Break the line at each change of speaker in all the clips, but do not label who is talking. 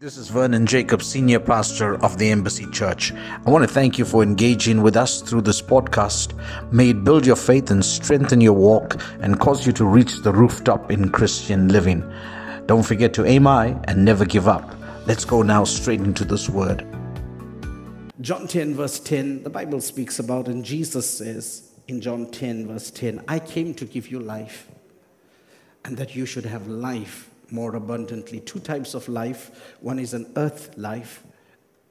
This is Vernon Jacob, Senior Pastor of the Embassy Church. I want to thank you for engaging with us through this podcast. May it build your faith and strengthen your walk and cause you to reach the rooftop in Christian living. Don't forget to aim high and never give up. Let's go now straight into this word.
John 10, verse 10, the Bible speaks about, and Jesus says in John 10, verse 10, I came to give you life, and that you should have life more abundantly. Two types of life one is an earth life,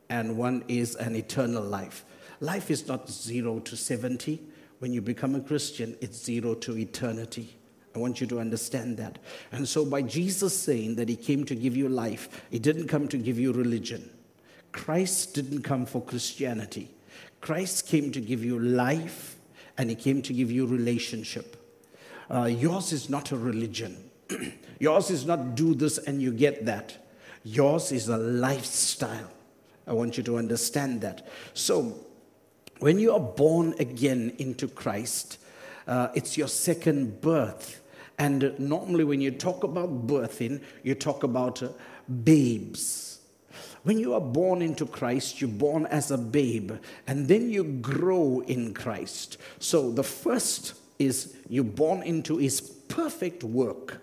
and one is an eternal life. Life is not zero to 70. When you become a Christian, it's zero to eternity. I want you to understand that. And so, by Jesus saying that He came to give you life, He didn't come to give you religion. Christ didn't come for Christianity. Christ came to give you life, and He came to give you relationship. Uh, yours is not a religion. Yours is not do this and you get that. Yours is a lifestyle. I want you to understand that. So, when you are born again into Christ, uh, it's your second birth. And normally, when you talk about birthing, you talk about uh, babes. When you are born into Christ, you're born as a babe, and then you grow in Christ. So, the first is you're born into his perfect work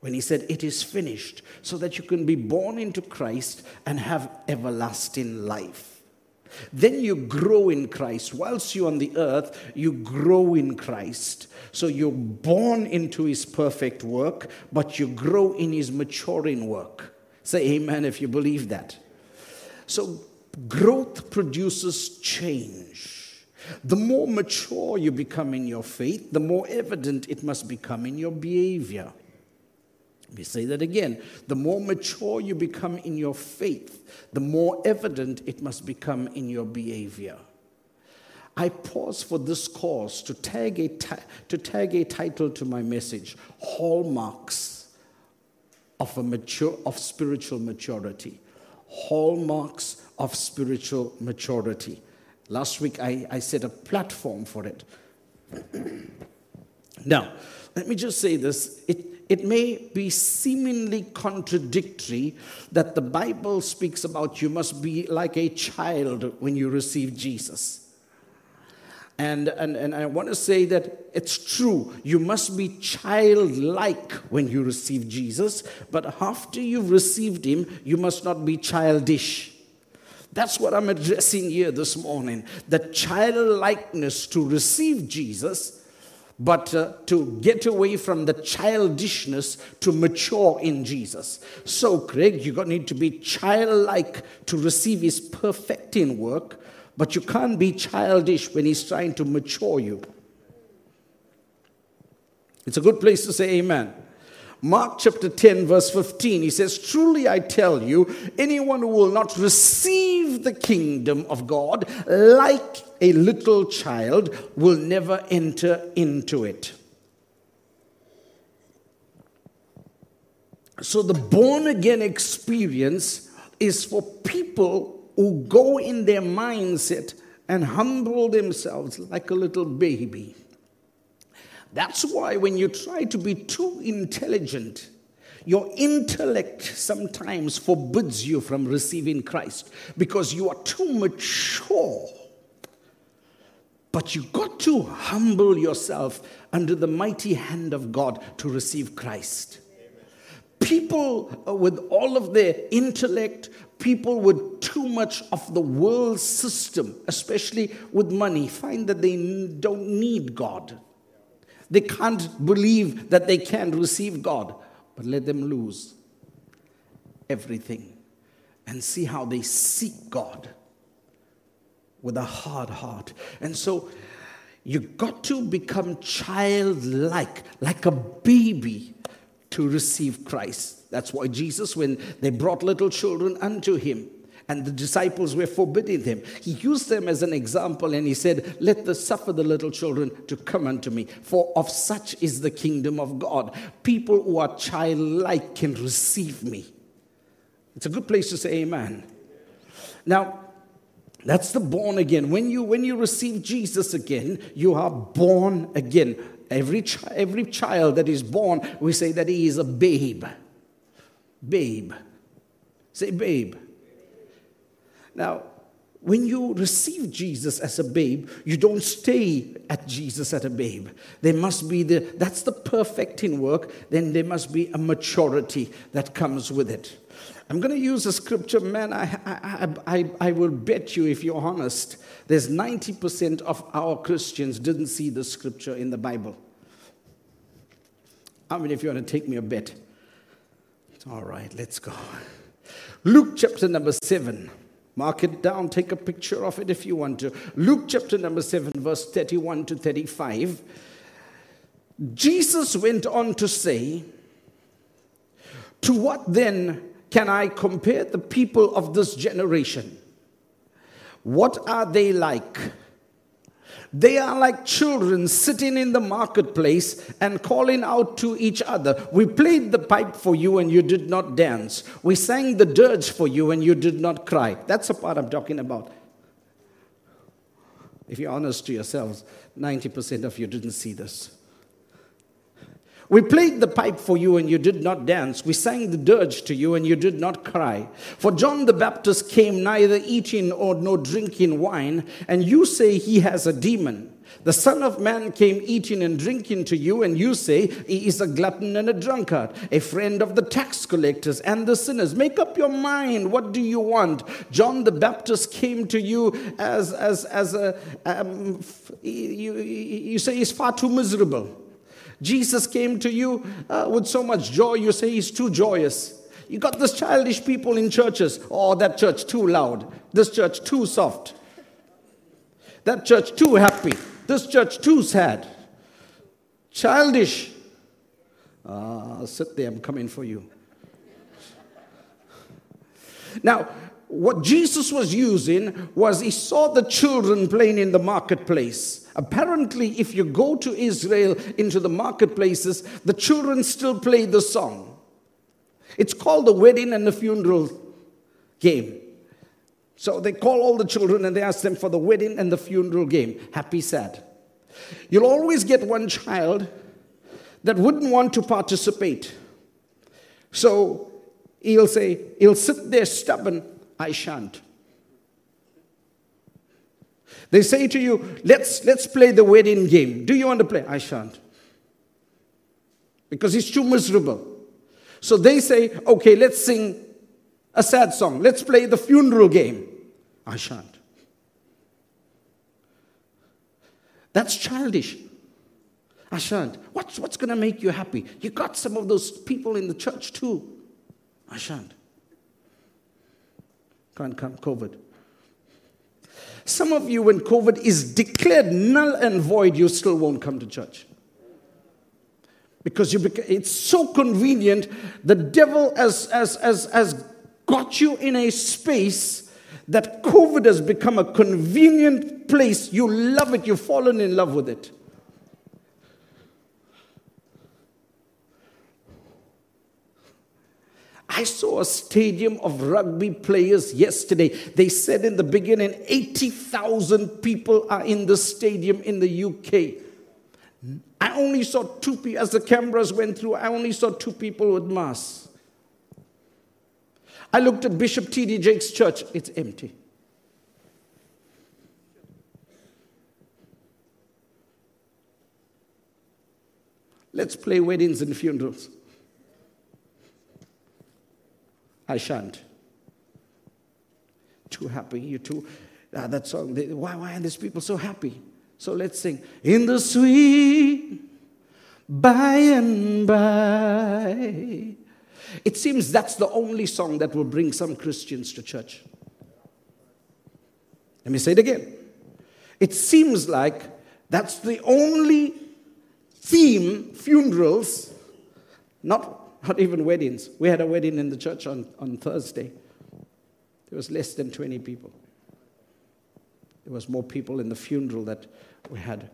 when he said, It is finished, so that you can be born into Christ and have everlasting life. Then you grow in Christ. Whilst you're on the earth, you grow in Christ. So you're born into his perfect work, but you grow in his maturing work. Say amen if you believe that. So growth produces change. The more mature you become in your faith, the more evident it must become in your behavior. Let me say that again. The more mature you become in your faith, the more evident it must become in your behavior. I pause for this course to tag a, to tag a title to my message Hallmarks of, a mature, of Spiritual Maturity. Hallmarks of Spiritual Maturity. Last week I, I set a platform for it. now, let me just say this. It, it may be seemingly contradictory that the Bible speaks about you must be like a child when you receive Jesus. And, and, and I want to say that it's true. You must be childlike when you receive Jesus, but after you've received him, you must not be childish. That's what I'm addressing here this morning. The childlikeness to receive Jesus but uh, to get away from the childishness to mature in Jesus. So, Craig, you need to be childlike to receive his perfecting work, but you can't be childish when he's trying to mature you. It's a good place to say amen. Mark chapter 10, verse 15, he says, Truly I tell you, anyone who will not receive the kingdom of God like a little child will never enter into it. So the born again experience is for people who go in their mindset and humble themselves like a little baby. That's why when you try to be too intelligent, your intellect sometimes forbids you from receiving Christ because you are too mature. But you got to humble yourself under the mighty hand of God to receive Christ. People uh, with all of their intellect, people with too much of the world system, especially with money, find that they don't need God. They can't believe that they can receive God, but let them lose everything and see how they seek God with a hard heart. And so you got to become childlike, like a baby, to receive Christ. That's why Jesus, when they brought little children unto him, and the disciples were forbidding them. He used them as an example and he said, Let the suffer the little children to come unto me, for of such is the kingdom of God. People who are childlike can receive me. It's a good place to say amen. Now, that's the born again. When you when you receive Jesus again, you are born again. Every, every child that is born, we say that he is a babe. Babe. Say, babe. Now, when you receive Jesus as a babe, you don't stay at Jesus as a babe. There must be the, that's the perfecting work, then there must be a maturity that comes with it. I'm going to use a scripture, man. I, I, I, I will bet you, if you're honest, there's 90% of our Christians didn't see the scripture in the Bible. I mean, if you want to take me a bet, all right, let's go. Luke chapter number 7. Mark it down, take a picture of it if you want to. Luke chapter number 7, verse 31 to 35. Jesus went on to say, To what then can I compare the people of this generation? What are they like? They are like children sitting in the marketplace and calling out to each other. We played the pipe for you and you did not dance. We sang the dirge for you and you did not cry. That's the part I'm talking about. If you're honest to yourselves, 90% of you didn't see this. We played the pipe for you and you did not dance. We sang the dirge to you and you did not cry. For John the Baptist came neither eating or nor drinking wine, and you say he has a demon. The Son of Man came eating and drinking to you, and you say he is a glutton and a drunkard, a friend of the tax collectors and the sinners. Make up your mind. What do you want? John the Baptist came to you as, as, as a, um, you, you say he's far too miserable. Jesus came to you uh, with so much joy, you say he's too joyous. You got this childish people in churches. Oh, that church too loud. This church too soft. That church too happy. This church too sad. Childish. Ah, sit there, I'm coming for you. Now, what Jesus was using was he saw the children playing in the marketplace. Apparently, if you go to Israel into the marketplaces, the children still play the song. It's called the wedding and the funeral game. So they call all the children and they ask them for the wedding and the funeral game. Happy, sad. You'll always get one child that wouldn't want to participate. So he'll say, he'll sit there stubborn I shan't. They say to you, let's, let's play the wedding game. Do you want to play? I shan't. Because he's too miserable. So they say, okay, let's sing a sad song. Let's play the funeral game. I shan't. That's childish. I shan't. What's, what's going to make you happy? You got some of those people in the church too. I shan't. Can't come, COVID. Some of you, when COVID is declared null and void, you still won't come to church. Because you beca- it's so convenient. The devil has, has, has, has got you in a space that COVID has become a convenient place. You love it, you've fallen in love with it. I saw a stadium of rugby players yesterday. They said in the beginning 80,000 people are in the stadium in the UK. I only saw two people, as the cameras went through, I only saw two people with masks. I looked at Bishop T.D. Jakes' church, it's empty. Let's play weddings and funerals. I shan't. Too happy, you too. Ah, that song, they, why, why are these people so happy? So let's sing. In the sweet by and by. It seems that's the only song that will bring some Christians to church. Let me say it again. It seems like that's the only theme, funerals, not not even weddings. We had a wedding in the church on, on Thursday. There was less than 20 people. There was more people in the funeral that we had.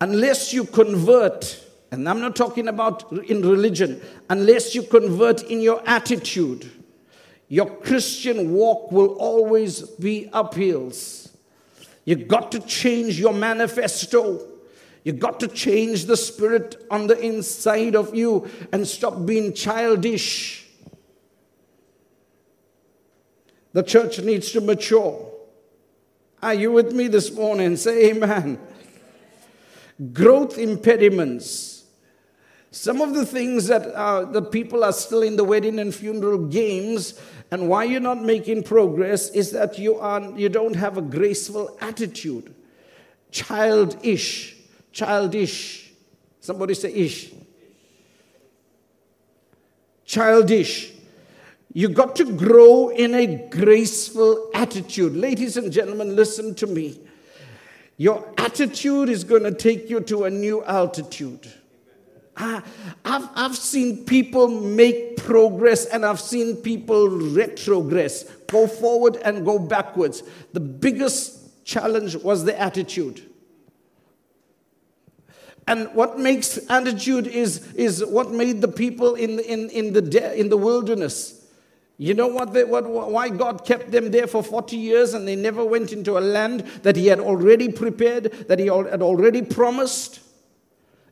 Unless you convert, and I'm not talking about in religion, unless you convert in your attitude, your Christian walk will always be uphills. You got to change your manifesto. You got to change the spirit on the inside of you and stop being childish. The church needs to mature. Are you with me this morning? Say amen. Growth impediments. Some of the things that uh, the people are still in the wedding and funeral games, and why you're not making progress is that you, are, you don't have a graceful attitude. Childish. Childish. Somebody say ish. Childish. You got to grow in a graceful attitude. Ladies and gentlemen, listen to me. Your attitude is going to take you to a new altitude. Ah, I, have I've seen people make progress and I've seen people retrogress, go forward and go backwards. The biggest challenge was the attitude. And what makes attitude is, is what made the people in, in, in, the, in the wilderness. You know what, they, what, why God kept them there for 40 years and they never went into a land that He had already prepared, that He had already promised?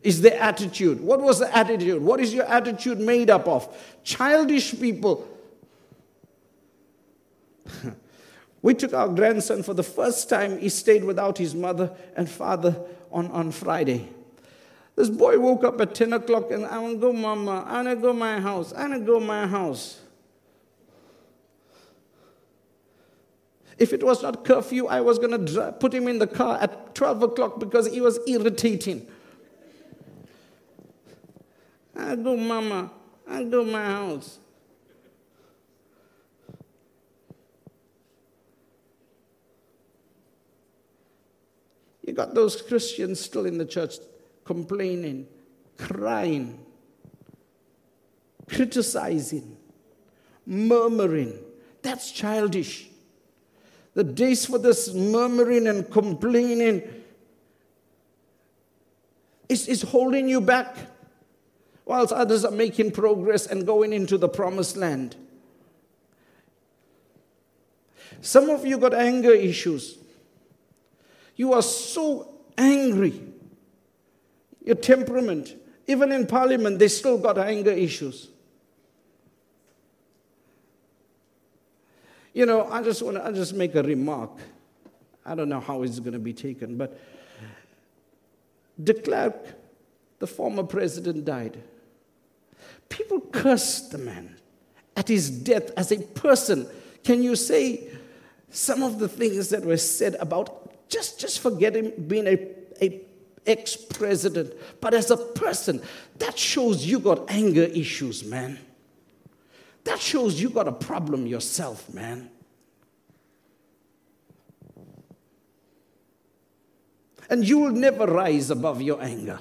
Is the attitude. What was the attitude? What is your attitude made up of? Childish people. we took our grandson for the first time, he stayed without his mother and father on, on Friday. This boy woke up at 10 o'clock and I want to go, mama. I want to go my house. I want to go my house. If it was not curfew, I was going to put him in the car at 12 o'clock because he was irritating. I go, Mama. I go my house. You got those Christians still in the church complaining, crying, criticizing, murmuring. That's childish. The days for this murmuring and complaining is, is holding you back, whilst others are making progress and going into the promised land. Some of you got anger issues. You are so angry. Your temperament, even in parliament, they still got anger issues. You know, I just want to just make a remark. I don't know how it's going to be taken, but de Klerk, the former president, died. People cursed the man at his death as a person. Can you say some of the things that were said about just, just forget him being a, a ex-president, but as a person, that shows you got anger issues, man. That shows you got a problem yourself, man. And you will never rise above your anger.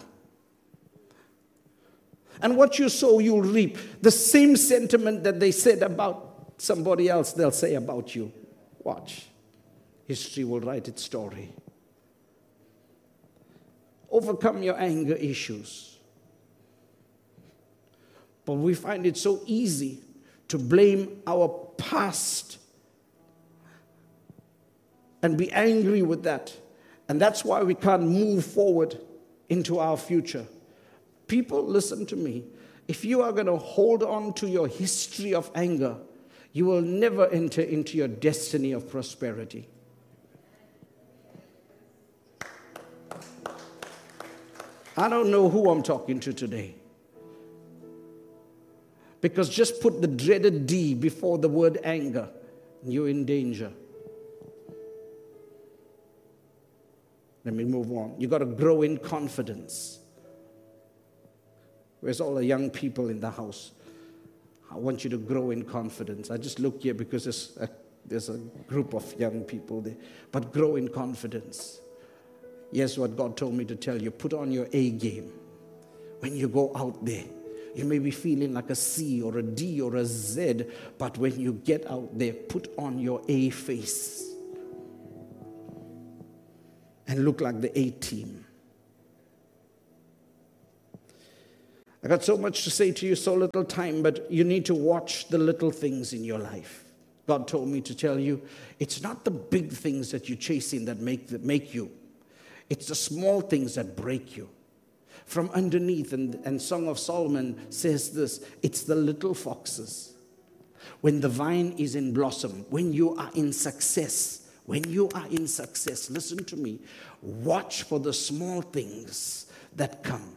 And what you sow, you'll reap. The same sentiment that they said about somebody else, they'll say about you. Watch. History will write its story. Overcome your anger issues. But we find it so easy to blame our past and be angry with that. And that's why we can't move forward into our future. People, listen to me. If you are going to hold on to your history of anger, you will never enter into your destiny of prosperity. I don't know who I'm talking to today. Because just put the dreaded D before the word anger, you're in danger. Let me move on. You've got to grow in confidence. Where's all the young people in the house? I want you to grow in confidence. I just look here because there's a, there's a group of young people there. But grow in confidence. Yes, what God told me to tell you put on your A game. When you go out there, you may be feeling like a C or a D or a Z, but when you get out there, put on your A face and look like the A team. I got so much to say to you, so little time, but you need to watch the little things in your life. God told me to tell you it's not the big things that you're chasing that make, that make you, it's the small things that break you. From underneath, and, and Song of Solomon says this it's the little foxes. When the vine is in blossom, when you are in success, when you are in success, listen to me, watch for the small things that come.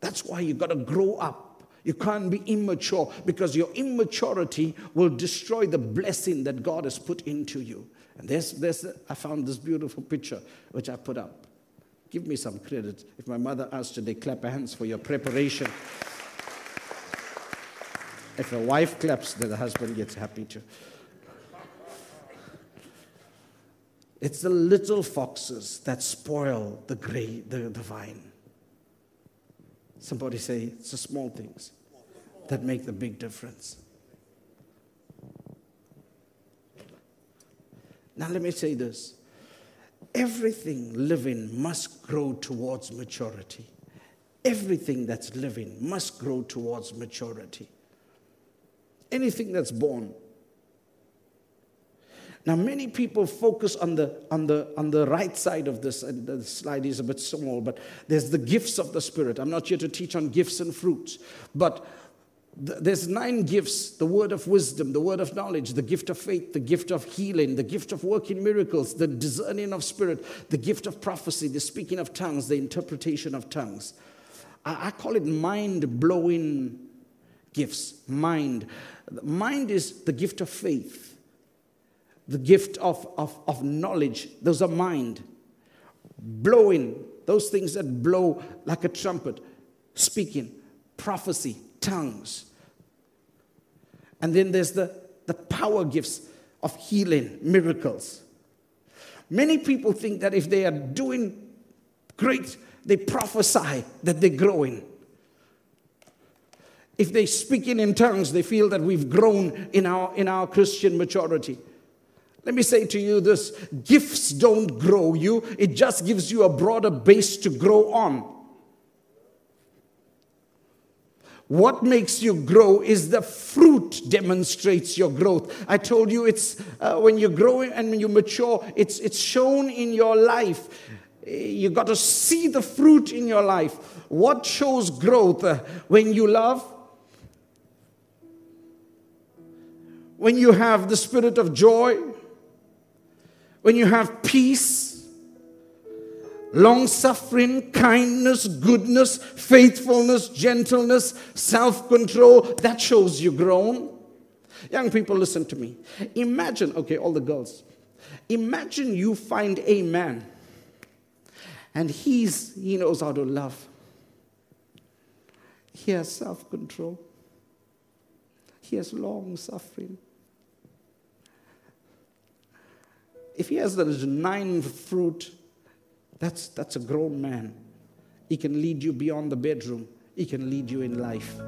That's why you've got to grow up you can't be immature because your immaturity will destroy the blessing that God has put into you. And there's, there's, I found this beautiful picture which I put up. Give me some credit. If my mother asked today, clap hands for your preparation. If a wife claps, then the husband gets happy too. It's the little foxes that spoil the, gray, the, the vine. Somebody say it's the small things that make the big difference. Now, let me say this everything living must grow towards maturity. Everything that's living must grow towards maturity. Anything that's born now, many people focus on the, on the, on the right side of this, and the slide is a bit small, but there's the gifts of the Spirit. I'm not here to teach on gifts and fruits, but there's nine gifts the word of wisdom, the word of knowledge, the gift of faith, the gift of healing, the gift of working miracles, the discerning of spirit, the gift of prophecy, the speaking of tongues, the interpretation of tongues. I, I call it mind blowing gifts. Mind. Mind is the gift of faith the gift of, of, of knowledge, those are mind. Blowing, those things that blow like a trumpet, speaking, prophecy, tongues. And then there's the, the power gifts of healing, miracles. Many people think that if they are doing great, they prophesy that they're growing. If they're speaking in tongues, they feel that we've grown in our, in our Christian maturity. Let me say to you this gifts don't grow you, it just gives you a broader base to grow on. What makes you grow is the fruit demonstrates your growth. I told you it's uh, when you're growing and when you mature, it's, it's shown in your life. You got to see the fruit in your life. What shows growth? Uh, when you love, when you have the spirit of joy, when you have peace, long suffering, kindness, goodness, faithfulness, gentleness, self control, that shows you grown. Young people, listen to me. Imagine, okay, all the girls, imagine you find a man and he's, he knows how to love. He has self control. He has long suffering. If he has those nine fruit, that's, that's a grown man. He can lead you beyond the bedroom, he can lead you in life.